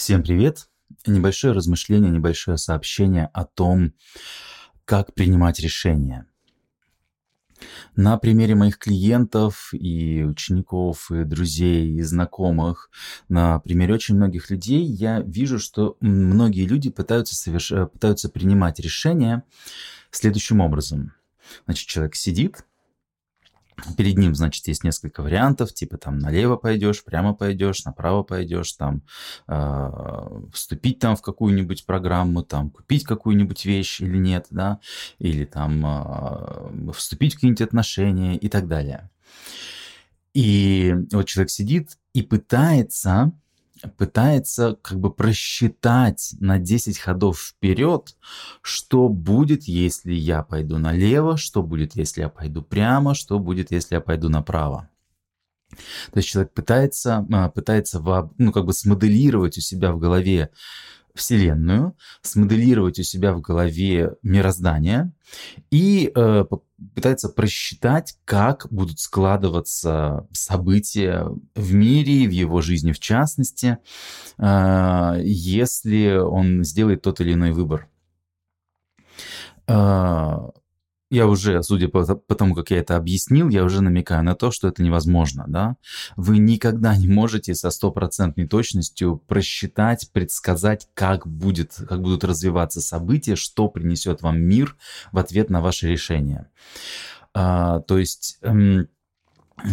Всем привет! Небольшое размышление, небольшое сообщение о том, как принимать решения. На примере моих клиентов и учеников, и друзей, и знакомых, на примере очень многих людей, я вижу, что многие люди пытаются, соверш... пытаются принимать решения следующим образом. Значит, человек сидит, Перед ним, значит, есть несколько вариантов, типа там налево пойдешь, прямо пойдешь, направо пойдешь, там э, вступить там в какую-нибудь программу, там купить какую-нибудь вещь или нет, да, или там э, вступить в какие-нибудь отношения и так далее. И вот человек сидит и пытается пытается как бы просчитать на 10 ходов вперед, что будет, если я пойду налево, что будет, если я пойду прямо, что будет, если я пойду направо. То есть человек пытается, а, пытается ну, как бы смоделировать у себя в голове Вселенную, смоделировать у себя в голове мироздание и э, пытается просчитать, как будут складываться события в мире, в его жизни в частности, э, если он сделает тот или иной выбор. Э, я уже, судя по, по тому, как я это объяснил, я уже намекаю на то, что это невозможно, да. Вы никогда не можете со стопроцентной точностью просчитать, предсказать, как, будет, как будут развиваться события, что принесет вам мир в ответ на ваше решение. А, то есть... Эм,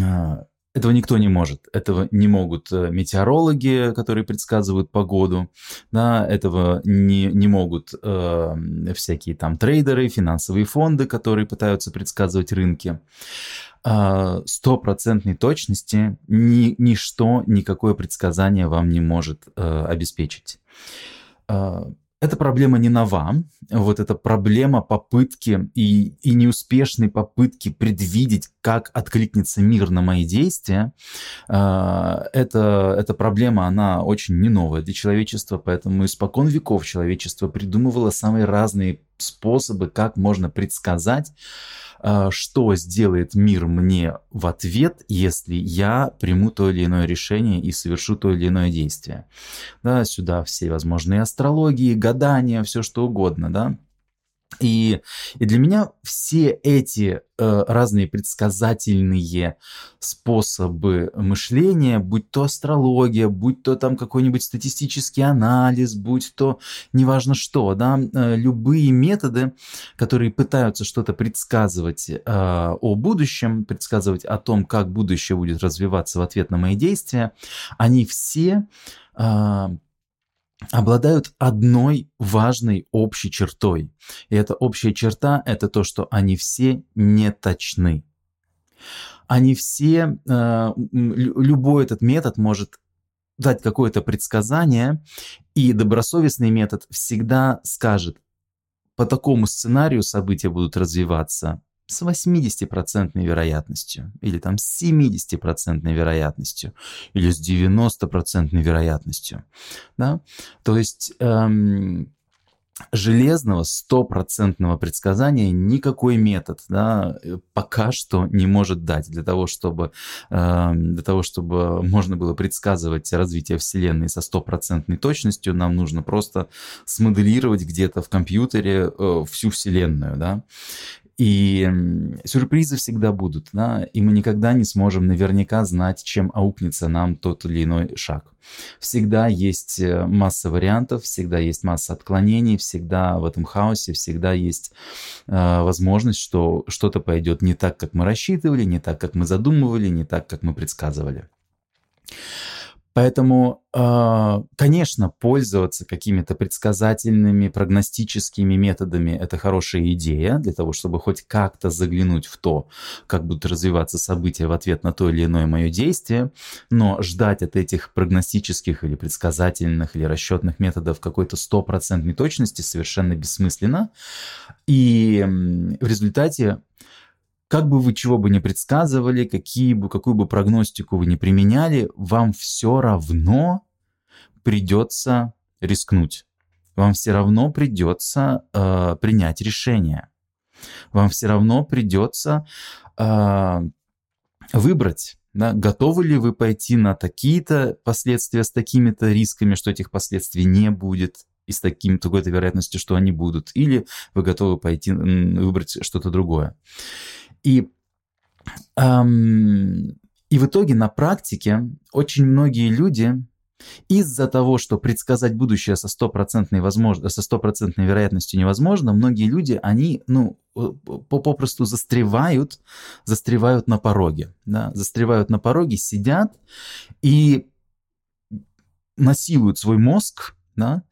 а, этого никто не может. Этого не могут э, метеорологи, которые предсказывают погоду. Да, этого не, не могут э, всякие там трейдеры, финансовые фонды, которые пытаются предсказывать рынки. А, стопроцентной точности ни, ничто, никакое предсказание вам не может э, обеспечить. Эта проблема не нова. Вот эта проблема попытки и, и неуспешной попытки предвидеть, как откликнется мир на мои действия, э, это, эта проблема, она очень не новая для человечества, поэтому испокон веков человечество придумывало самые разные способы, как можно предсказать, что сделает мир мне в ответ, если я приму то или иное решение и совершу то или иное действие. Да, сюда все возможные астрологии, гадания, все что угодно, да. И, и для меня все эти э, разные предсказательные способы мышления, будь то астрология, будь то там какой-нибудь статистический анализ, будь то неважно что, да, э, любые методы, которые пытаются что-то предсказывать э, о будущем, предсказывать о том, как будущее будет развиваться в ответ на мои действия, они все э, обладают одной важной общей чертой. И эта общая черта – это то, что они все не точны. Они все, э, любой этот метод может дать какое-то предсказание, и добросовестный метод всегда скажет, по такому сценарию события будут развиваться с 80% вероятностью, или там с 70% вероятностью, или с 90% вероятностью. Да? То есть эм, железного стопроцентного предсказания никакой метод да, пока что не может дать для того, чтобы, э, для того, чтобы можно было предсказывать развитие Вселенной со стопроцентной точностью, нам нужно просто смоделировать где-то в компьютере э, всю Вселенную. Да? И сюрпризы всегда будут, да, и мы никогда не сможем наверняка знать, чем аукнется нам тот или иной шаг. Всегда есть э, масса вариантов, всегда есть масса отклонений, всегда в этом хаосе, всегда есть э, возможность, что что-то пойдет не так, как мы рассчитывали, не так, как мы задумывали, не так, как мы предсказывали. Поэтому, а, конечно, пользоваться какими-то предсказательными, прогностическими методами – это хорошая идея для того, чтобы хоть как-то заглянуть в то, как будут развиваться события в ответ на то или иное мое действие, но ждать от этих прогностических или предсказательных или расчетных методов какой-то стопроцентной точности совершенно бессмысленно. И в результате как бы вы чего бы не предсказывали, какие бы, какую бы прогностику вы не применяли, вам все равно придется рискнуть. Вам все равно придется э, принять решение. Вам все равно придется э, выбрать Да? Готовы ли вы пойти на такие-то последствия с такими-то рисками, что этих последствий не будет? И с таким, такой-то вероятностью, что они будут, или вы готовы пойти выбрать что-то другое. И, эм, и в итоге на практике очень многие люди из-за того, что предсказать будущее со стопроцентной, возможно, со стопроцентной вероятностью невозможно, многие люди, они, ну, попросту застревают, застревают на пороге, да, застревают на пороге, сидят и насилуют свой мозг, да,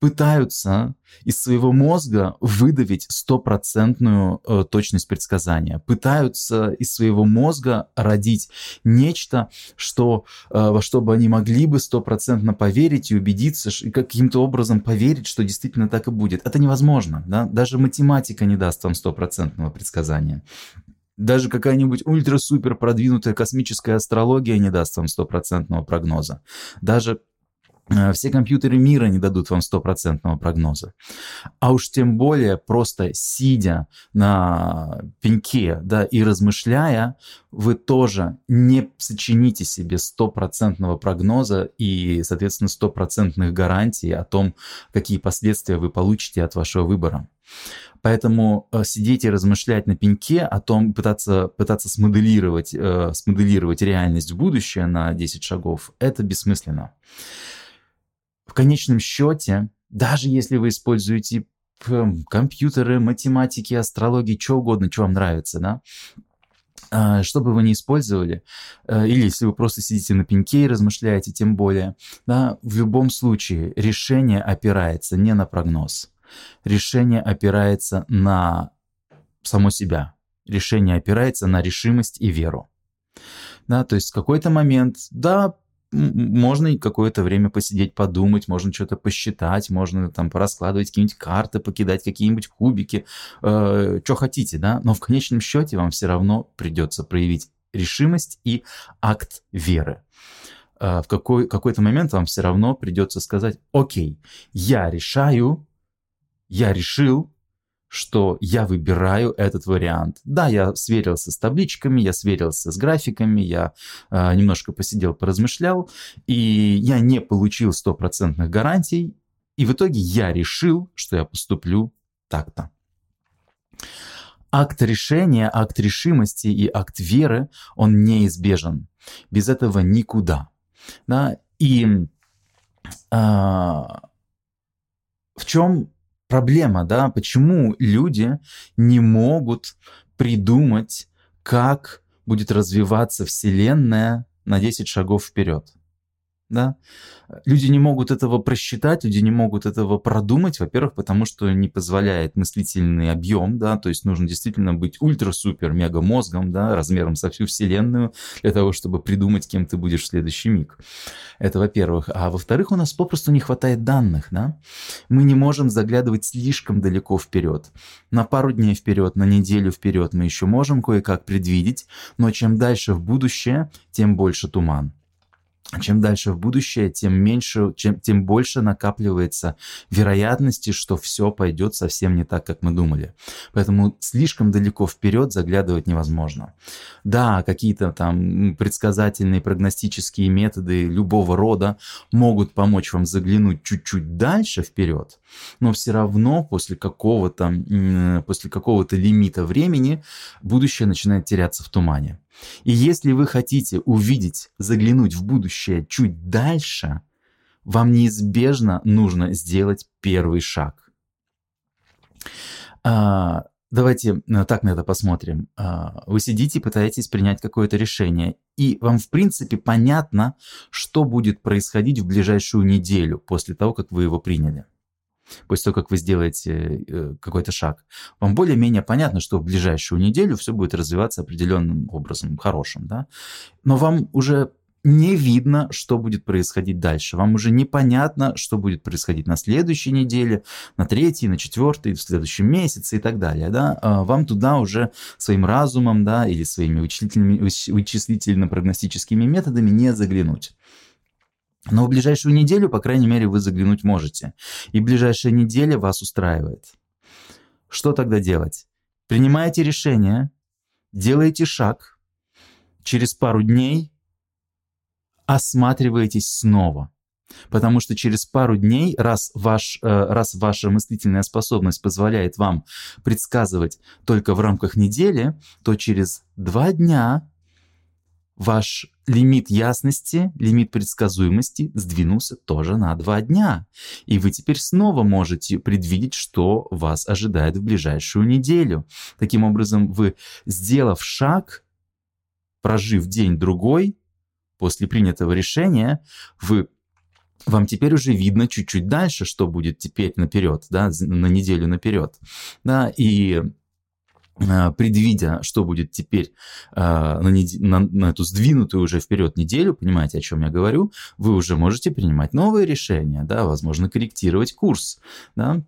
пытаются из своего мозга выдавить стопроцентную э, точность предсказания, пытаются из своего мозга родить нечто, что, э, во что бы они могли бы стопроцентно поверить и убедиться, и каким-то образом поверить, что действительно так и будет. Это невозможно. Да? Даже математика не даст вам стопроцентного предсказания. Даже какая-нибудь ультра-супер продвинутая космическая астрология не даст вам стопроцентного прогноза. Даже все компьютеры мира не дадут вам стопроцентного прогноза. А уж тем более просто сидя на пеньке да, и размышляя, вы тоже не сочините себе стопроцентного прогноза и, соответственно, стопроцентных гарантий о том, какие последствия вы получите от вашего выбора. Поэтому э, сидеть и размышлять на пеньке о том, пытаться, пытаться смоделировать, э, смоделировать реальность в будущее на 10 шагов, это бессмысленно в конечном счете, даже если вы используете эм, компьютеры, математики, астрологии, что угодно, что вам нравится, да, а, что бы вы ни использовали, э, или если вы просто сидите на пеньке и размышляете, тем более, да, в любом случае решение опирается не на прогноз. Решение опирается на само себя. Решение опирается на решимость и веру. Да, то есть в какой-то момент, да, можно какое-то время посидеть, подумать, можно что-то посчитать, можно там пораскладывать какие-нибудь карты, покидать какие-нибудь кубики, э, что хотите, да, но в конечном счете вам все равно придется проявить решимость и акт веры. Э, в какой, какой-то момент вам все равно придется сказать, окей, я решаю, я решил, что я выбираю этот вариант. Да, я сверился с табличками, я сверился с графиками, я э, немножко посидел, поразмышлял, и я не получил стопроцентных гарантий, и в итоге я решил, что я поступлю так-то. Акт решения, акт решимости и акт веры, он неизбежен. Без этого никуда. Да? И а, в чем проблема, да, почему люди не могут придумать, как будет развиваться Вселенная на 10 шагов вперед да. Люди не могут этого просчитать, люди не могут этого продумать, во-первых, потому что не позволяет мыслительный объем, да, то есть нужно действительно быть ультра-супер-мега мозгом, да, размером со всю Вселенную для того, чтобы придумать, кем ты будешь в следующий миг. Это во-первых. А во-вторых, у нас попросту не хватает данных, да. Мы не можем заглядывать слишком далеко вперед. На пару дней вперед, на неделю вперед мы еще можем кое-как предвидеть, но чем дальше в будущее, тем больше туман чем дальше в будущее, тем меньше, чем, тем больше накапливается вероятности, что все пойдет совсем не так, как мы думали. Поэтому слишком далеко вперед заглядывать невозможно. Да, какие-то там предсказательные прогностические методы любого рода могут помочь вам заглянуть чуть-чуть дальше вперед, но все равно после какого-то после какого-то лимита времени будущее начинает теряться в тумане. И если вы хотите увидеть, заглянуть в будущее чуть дальше, вам неизбежно нужно сделать первый шаг. А, давайте э, так на это посмотрим. А, вы сидите, пытаетесь принять какое-то решение, и вам в принципе понятно, что будет происходить в ближайшую неделю после того, как вы его приняли после того, как вы сделаете э, какой-то шаг, вам более-менее понятно, что в ближайшую неделю все будет развиваться определенным образом, хорошим, да? Но вам уже не видно, что будет происходить дальше. Вам уже непонятно, что будет происходить на следующей неделе, на третьей, на четвертой, в следующем месяце и так далее. Да? А вам туда уже своим разумом да, или своими вычислительно-прогностическими методами не заглянуть. Но в ближайшую неделю, по крайней мере, вы заглянуть можете. И ближайшая неделя вас устраивает. Что тогда делать? Принимаете решение, делаете шаг, через пару дней осматриваетесь снова. Потому что через пару дней, раз, ваш, э, раз ваша мыслительная способность позволяет вам предсказывать только в рамках недели, то через два дня ваш лимит ясности, лимит предсказуемости сдвинулся тоже на два дня. И вы теперь снова можете предвидеть, что вас ожидает в ближайшую неделю. Таким образом, вы, сделав шаг, прожив день-другой, после принятого решения, вы вам теперь уже видно чуть-чуть дальше, что будет теперь наперед, да, на неделю наперед. Да, и предвидя, что будет теперь а, на, на, на эту сдвинутую уже вперед неделю, понимаете, о чем я говорю, вы уже можете принимать новые решения, да, возможно, корректировать курс, да,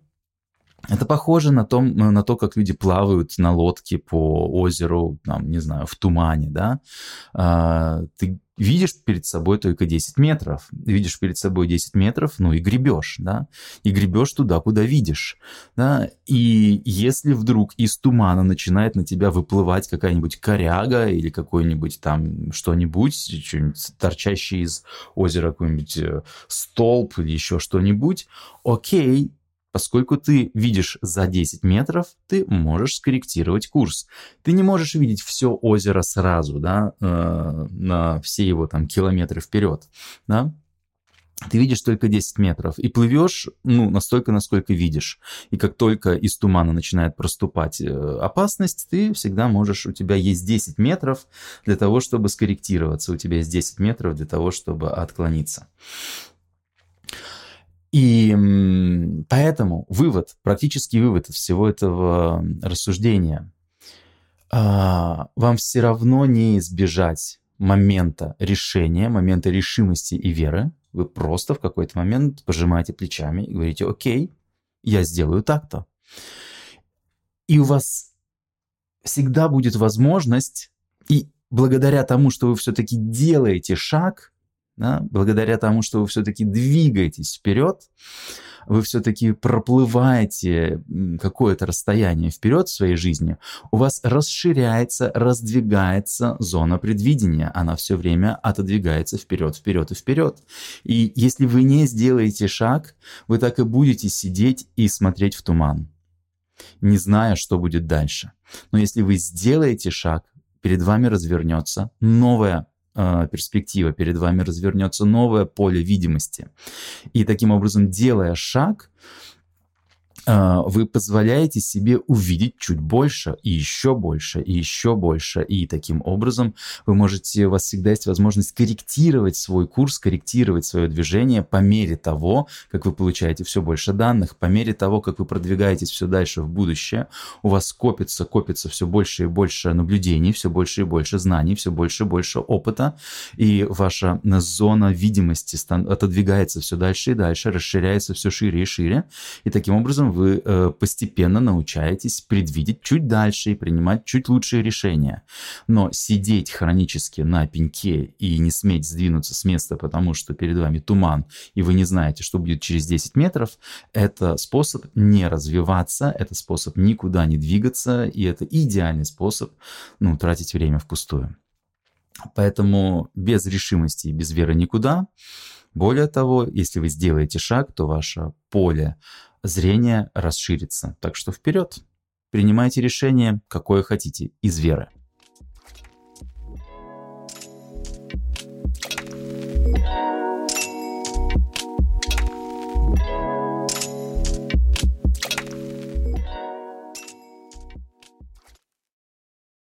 это похоже на, том, на то, как люди плавают на лодке по озеру, там, не знаю, в тумане, да. А, ты видишь перед собой только 10 метров. Видишь перед собой 10 метров, ну и гребешь, да. И гребешь туда, куда видишь, да. И если вдруг из тумана начинает на тебя выплывать какая-нибудь коряга или какой-нибудь там что-нибудь, что-нибудь торчащий из озера какой-нибудь э, столб или еще что-нибудь, окей, Поскольку ты видишь за 10 метров, ты можешь скорректировать курс. Ты не можешь видеть все озеро сразу, да, э, на все его там километры вперед, да. Ты видишь только 10 метров и плывешь, ну, настолько, насколько видишь. И как только из тумана начинает проступать э, опасность, ты всегда можешь, у тебя есть 10 метров для того, чтобы скорректироваться, у тебя есть 10 метров для того, чтобы отклониться. И поэтому вывод, практический вывод из всего этого рассуждения, а, вам все равно не избежать момента решения, момента решимости и веры. Вы просто в какой-то момент пожимаете плечами и говорите, окей, я сделаю так-то. И у вас всегда будет возможность, и благодаря тому, что вы все-таки делаете шаг, да, благодаря тому, что вы все-таки двигаетесь вперед, вы все-таки проплываете какое-то расстояние вперед в своей жизни, у вас расширяется, раздвигается зона предвидения. Она все время отодвигается вперед, вперед и вперед. И если вы не сделаете шаг, вы так и будете сидеть и смотреть в туман, не зная, что будет дальше. Но если вы сделаете шаг, перед вами развернется новая а, перспектива, перед вами развернется новое поле видимости. И таким образом, делая шаг, вы позволяете себе увидеть чуть больше, и еще больше, и еще больше. И таким образом вы можете, у вас всегда есть возможность корректировать свой курс, корректировать свое движение по мере того, как вы получаете все больше данных, по мере того, как вы продвигаетесь все дальше в будущее, у вас копится, копится все больше и больше наблюдений, все больше и больше знаний, все больше и больше опыта, и ваша зона видимости отодвигается все дальше и дальше, расширяется все шире и шире, и таким образом вы э, постепенно научаетесь предвидеть чуть дальше и принимать чуть лучшие решения. Но сидеть хронически на пеньке и не сметь сдвинуться с места, потому что перед вами туман, и вы не знаете, что будет через 10 метров, это способ не развиваться, это способ никуда не двигаться, и это идеальный способ ну, тратить время впустую. Поэтому без решимости и без веры никуда. Более того, если вы сделаете шаг, то ваше поле зрение расширится. Так что вперед! Принимайте решение, какое хотите, из веры.